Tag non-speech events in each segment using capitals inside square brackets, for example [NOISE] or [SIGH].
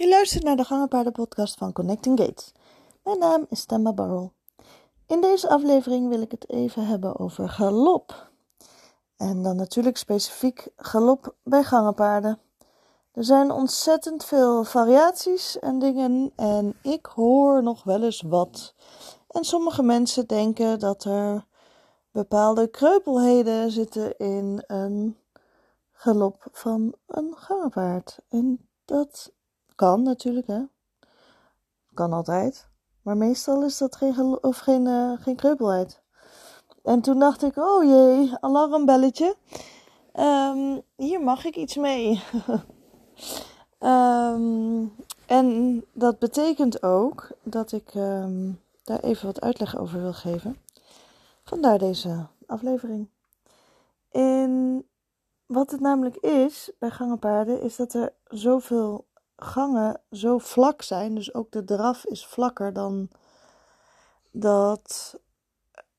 Je luistert naar de Gangenpaarden podcast van Connecting Gates. Mijn naam is Stemma Barrel. In deze aflevering wil ik het even hebben over galop. En dan natuurlijk specifiek galop bij gangenpaarden. Er zijn ontzettend veel variaties en dingen en ik hoor nog wel eens wat. En sommige mensen denken dat er bepaalde kreupelheden zitten in een galop van een gangenpaard. En dat kan natuurlijk, hè. Kan altijd. Maar meestal is dat geen, of geen, uh, geen kreupelheid. En toen dacht ik, oh jee, alarmbelletje. Um, hier mag ik iets mee. um, [LAUGHS] en dat betekent ook dat ik um, daar even wat uitleg over wil geven. Vandaar deze aflevering. In wat het namelijk is bij gangenpaarden, is dat er zoveel gangen zo vlak zijn. Dus ook de draf is vlakker dan dat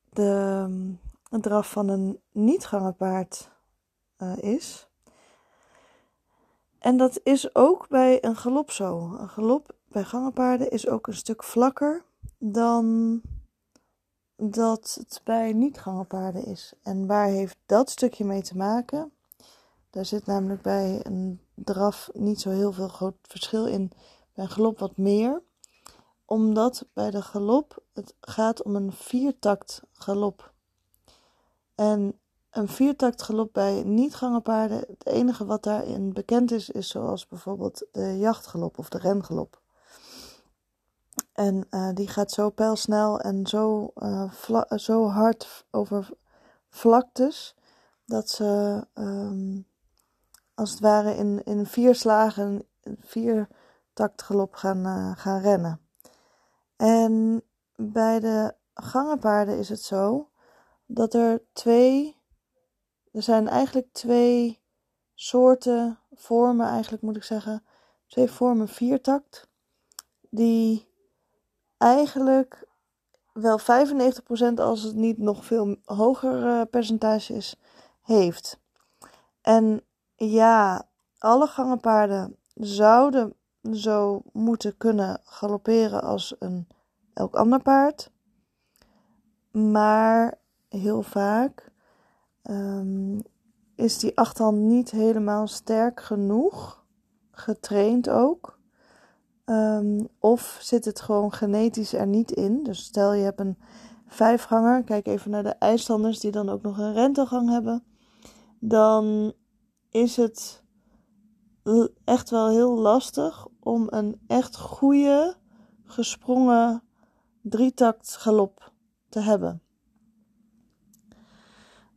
de, draf van een niet-gangenpaard uh, is. En dat is ook bij een galop zo. Een galop bij gangenpaarden is ook een stuk vlakker dan dat het bij niet-gangenpaarden is. En waar heeft dat stukje mee te maken? Daar zit namelijk bij een draf niet zo heel veel groot verschil in. Bij een galop wat meer. Omdat bij de galop het gaat om een viertakt galop. En een viertakt galop bij niet-gangenpaarden, het enige wat daarin bekend is, is zoals bijvoorbeeld de jachtgalop of de rengalop. En uh, die gaat zo pijlsnel en zo, uh, zo hard over vlaktes dat ze um, als het ware in, in vier slagen, vier taktgalop gaan, uh, gaan rennen. En bij de gangenpaarden is het zo dat er twee, er zijn eigenlijk twee soorten, vormen eigenlijk moet ik zeggen, twee vormen viertakt, die eigenlijk wel 95% als het niet nog veel hoger uh, percentage is, heeft. En ja, alle gangenpaarden zouden zo moeten kunnen galopperen als een elk ander paard. Maar heel vaak um, is die achterhand niet helemaal sterk genoeg, getraind ook. Um, of zit het gewoon genetisch er niet in. Dus stel je hebt een vijfganger, kijk even naar de IJslanders die dan ook nog een rentelgang hebben. Dan is het echt wel heel lastig om een echt goede gesprongen drietakt galop te hebben.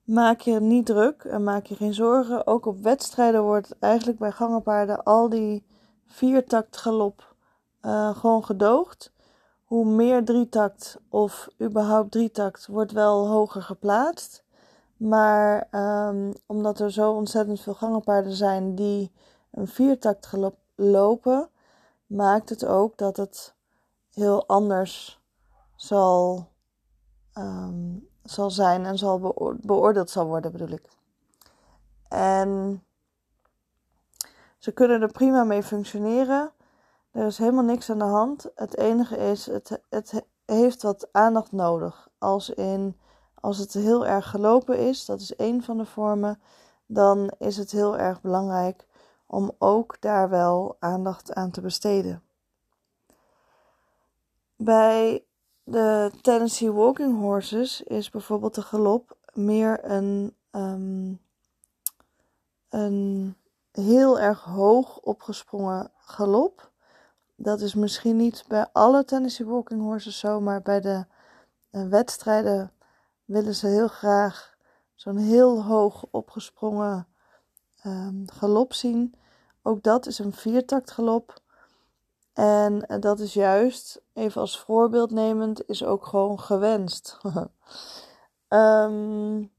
Maak je niet druk en maak je geen zorgen. Ook op wedstrijden wordt eigenlijk bij gangenpaarden al die viertakt galop uh, gewoon gedoogd. Hoe meer drietakt of überhaupt drietakt wordt wel hoger geplaatst. Maar um, omdat er zo ontzettend veel gangenpaarden zijn die een viertakt lopen, maakt het ook dat het heel anders zal, um, zal zijn en zal beoordeeld zal worden, bedoel ik. En ze kunnen er prima mee functioneren. Er is helemaal niks aan de hand. Het enige is, het, het heeft wat aandacht nodig. Als in als het heel erg gelopen is, dat is één van de vormen, dan is het heel erg belangrijk om ook daar wel aandacht aan te besteden. Bij de Tennessee Walking Horses is bijvoorbeeld de galop meer een, um, een heel erg hoog opgesprongen galop. Dat is misschien niet bij alle Tennessee Walking Horses zo, maar bij de uh, wedstrijden willen ze heel graag zo'n heel hoog opgesprongen um, galop zien. Ook dat is een viertakt galop. En eh, dat is juist, even als voorbeeld nemend, is ook gewoon gewenst. um,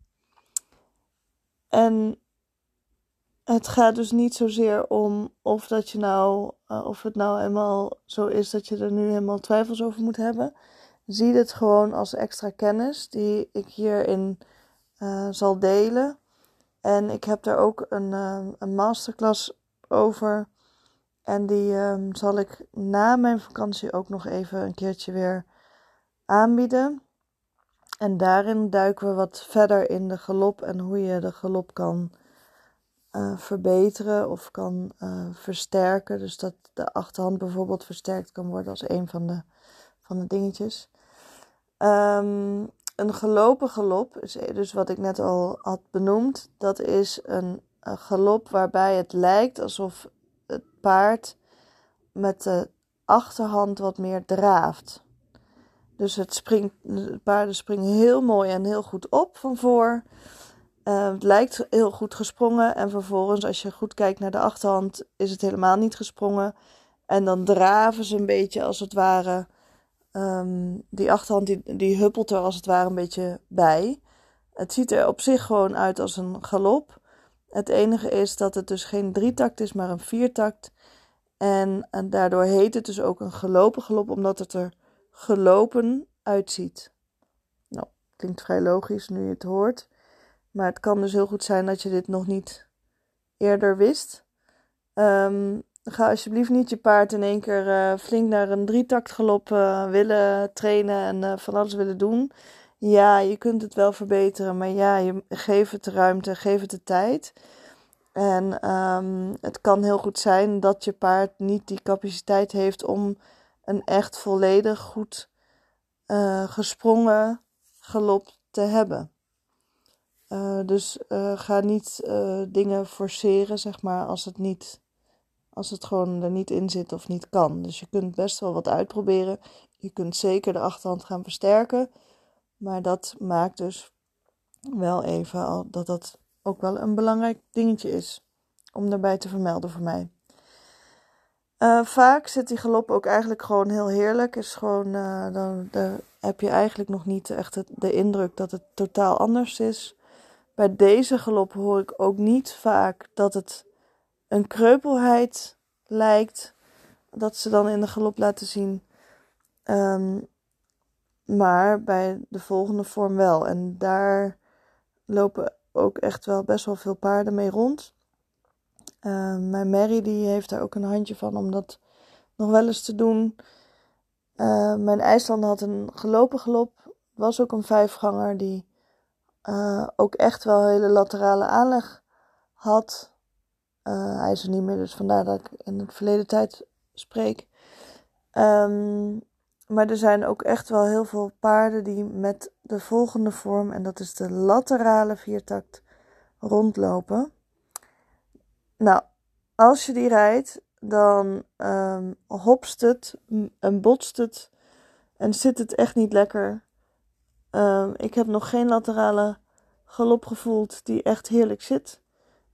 [LAUGHS] en het gaat dus niet zozeer om of dat je nou, uh, of het nou helemaal zo is dat je er nu helemaal twijfels over moet hebben zie dit gewoon als extra kennis die ik hierin uh, zal delen. En ik heb daar ook een, uh, een masterclass over. En die ehm, zal ik na mijn vakantie ook nog even een keertje weer aanbieden. En daarin duiken we wat verder in de galop en hoe je de galop kan uh, verbeteren of kan versterken. Dus dat de achterhand bijvoorbeeld versterkt kan worden als een van de, van de dingetjes. Um, een gelopen galop, is dus wat ik net al had benoemd, dat is een, galop waarbij het lijkt alsof het paard met de achterhand wat meer draaft. Dus het springt, de paarden springen heel mooi en heel goed op van voor. Uh, het lijkt heel goed gesprongen en vervolgens als je goed kijkt naar de achterhand is het helemaal niet gesprongen. En dan draven ze een beetje als het ware. Um, die achterhand die, die huppelt er als het ware een beetje bij. Het ziet er op zich gewoon uit als een galop. Het enige is dat het dus geen drietakt is, maar een viertakt. En, en daardoor heet het dus ook een gelopen galop, omdat het er gelopen uitziet. Nou, klinkt vrij logisch nu je het hoort. Maar het kan dus heel goed zijn dat je dit nog niet eerder wist. Um, ga alsjeblieft niet je paard in één keer uh, flink naar een drietakt galop uh, willen trainen en uh, van alles willen doen. Ja, je kunt het wel verbeteren, maar ja, je geef het de ruimte, geef het de tijd. En um, het kan heel goed zijn dat je paard niet die capaciteit heeft om een echt volledig goed gesprongen galop te hebben. Dus ga niet dingen forceren, zeg maar, als het niet, als het gewoon er niet in zit of niet kan. Dus je kunt best wel wat uitproberen. Je kunt zeker de achterhand gaan versterken. Maar dat maakt dus wel even al dat dat ook wel een belangrijk dingetje is om daarbij te vermelden voor mij. vaak zit die galop ook eigenlijk gewoon heel heerlijk. Is gewoon, dan, dan heb je eigenlijk nog niet echt de indruk dat het totaal anders is. Bij deze galop hoor ik ook niet vaak dat het een kreupelheid lijkt. Dat ze dan in de galop laten zien. Um, maar bij de volgende vorm wel. En daar lopen ook echt wel best wel veel paarden mee rond. Uh, mijn Mary die heeft daar ook een handje van om dat nog wel eens te doen. Uh, mijn IJsland had een gelopen galop. Was ook een vijfganger die uh, ook echt wel hele laterale aanleg had. Uh, hij is er niet meer, dus vandaar dat ik in het verleden tijd spreek. Um, maar er zijn ook echt wel heel veel paarden die met de volgende vorm, en dat is de laterale viertakt, rondlopen. Nou, als je die rijdt, dan um, hopst het en botst het en zit het echt niet lekker. Um, ik heb nog geen laterale galop gevoeld die echt heerlijk zit.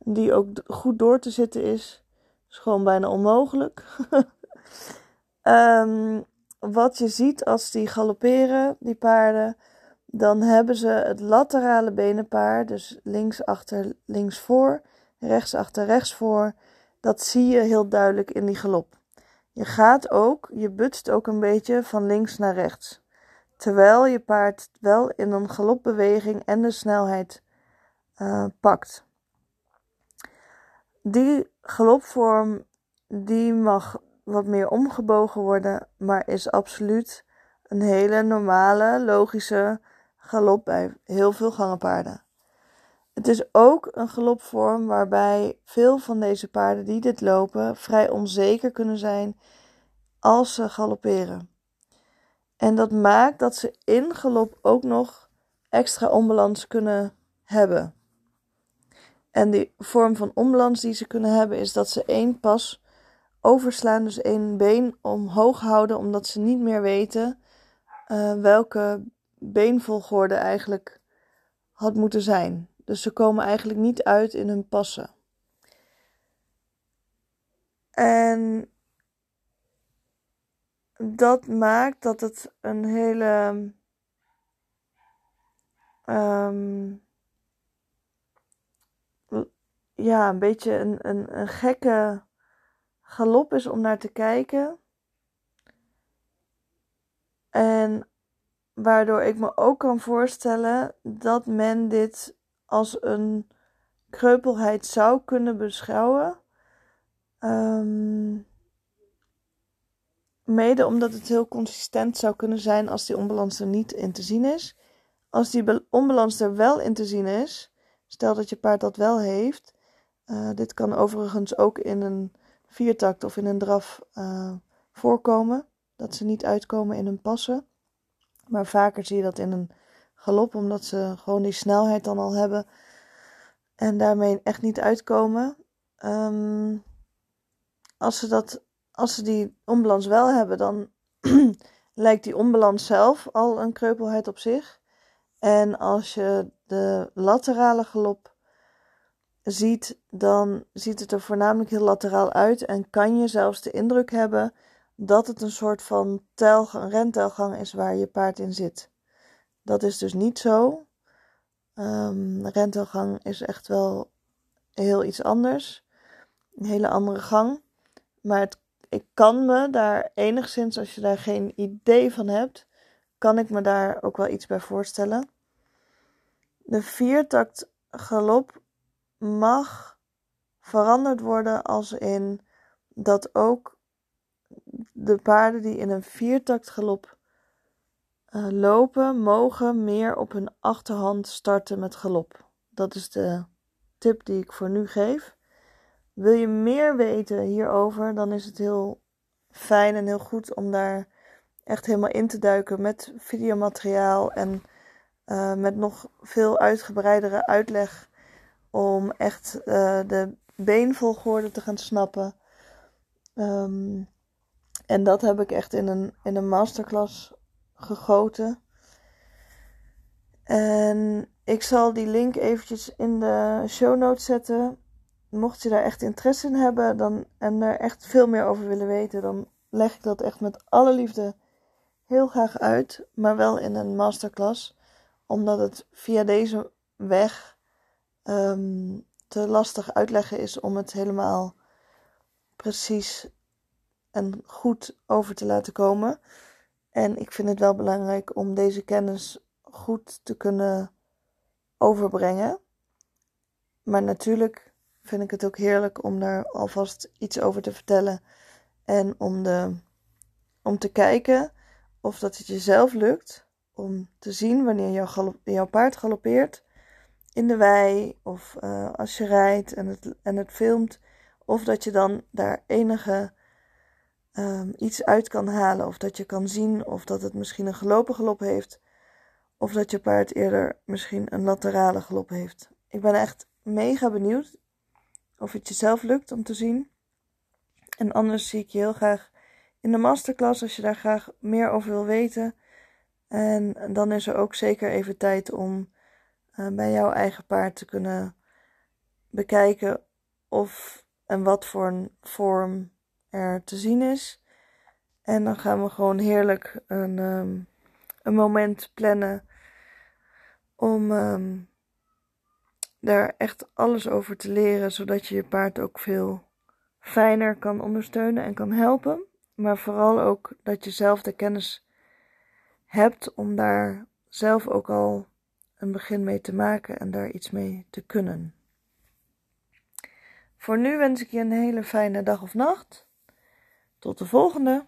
Die ook goed door te zitten is. Is gewoon bijna onmogelijk. um, [LAUGHS] wat je ziet als die galopperen, die paarden, dan hebben ze het laterale benenpaar, dus links achter, links voor, rechts achter, rechts voor. Dat zie je heel duidelijk in die galop. Je gaat ook, je butst ook een beetje van links naar rechts terwijl je paard wel in een galopbeweging en de snelheid uh, pakt. Die galopvorm die mag wat meer omgebogen worden, maar is absoluut een hele normale, logische galop bij heel veel gangenpaarden. Het is ook een galopvorm waarbij veel van deze paarden die dit lopen vrij onzeker kunnen zijn als ze galopperen. En dat maakt dat ze in galop ook nog extra onbalans kunnen hebben. En die vorm van onbalans die ze kunnen hebben is dat ze één pas overslaan, dus één been omhoog houden, omdat ze niet meer weten uh, welke beenvolgorde eigenlijk had moeten zijn. Dus ze komen eigenlijk niet uit in hun passen. En dat maakt dat het een hele. Um, ja, een beetje een, een, een gekke galop is om naar te kijken. En waardoor ik me ook kan voorstellen dat men dit als een kreupelheid zou kunnen beschouwen. Um, Mede omdat het heel consistent zou kunnen zijn als die onbalans er niet in te zien is. Als die onbalans er wel in te zien is, stel dat je paard dat wel heeft. Uh, dit kan overigens ook in een viertakt of in een draf uh, voorkomen. Dat ze niet uitkomen in hun passen. Maar vaker zie je dat in een galop, omdat ze gewoon die snelheid dan al hebben. En daarmee echt niet uitkomen. Um, als ze dat als ze die onbalans wel hebben, dan [CLEARS THROAT] lijkt die onbalans zelf al een kreupelheid op zich. En als je de laterale galop ziet, dan ziet het er voornamelijk heel lateraal uit en kan je zelfs de indruk hebben dat het een soort van telgang, rentelgang is waar je paard in zit. Dat is dus niet zo. Um, rentelgang is echt wel heel iets anders. Een hele andere gang. Maar ik kan me daar enigszins, als je daar geen idee van hebt, kan ik me daar ook wel iets bij voorstellen. De viertakt galop mag veranderd worden als in dat ook de paarden die in een viertakt galop uh, lopen, mogen meer op hun achterhand starten met galop. Dat is de tip die ik voor nu geef. Wil je meer weten hierover, dan is het heel fijn en heel goed om daar echt helemaal in te duiken met videomateriaal en uh, met nog veel uitgebreidere uitleg om echt uh, de beenvolgorde te gaan snappen. Um, en dat heb ik echt in een, in een masterclass gegoten. En ik zal die link eventjes in de show notes zetten mocht je daar echt interesse in hebben dan, en er echt veel meer over willen weten, dan leg ik dat echt met alle liefde heel graag uit, maar wel in een masterclass, omdat het via deze weg um, te lastig uitleggen is om het helemaal precies en goed over te laten komen. En ik vind het wel belangrijk om deze kennis goed te kunnen overbrengen. Maar natuurlijk vind ik het ook heerlijk om daar alvast iets over te vertellen. En om, de, om te kijken of dat het jezelf lukt om te zien wanneer jouw, jouw paard galoppeert in de wei of uh, als je rijdt en het, en het filmt. Of dat je dan daar enige um, iets uit kan halen. Of dat je kan zien of dat het misschien een gelopen galop heeft. Of dat je paard eerder misschien een laterale galop heeft. Ik ben echt mega benieuwd of het jezelf lukt om te zien. En anders zie ik je heel graag in de masterclass als je daar graag meer over wil weten. En dan is er ook zeker even tijd om uh, bij jouw eigen paard te kunnen bekijken of en wat voor een vorm er te zien is. En dan gaan we gewoon heerlijk een, um, een moment plannen om um, daar echt alles over te leren, zodat je je paard ook veel fijner kan ondersteunen en kan helpen. Maar vooral ook dat je zelf de kennis hebt om daar zelf ook al een begin mee te maken en daar iets mee te kunnen. Voor nu wens ik je een hele fijne dag of nacht. Tot de volgende!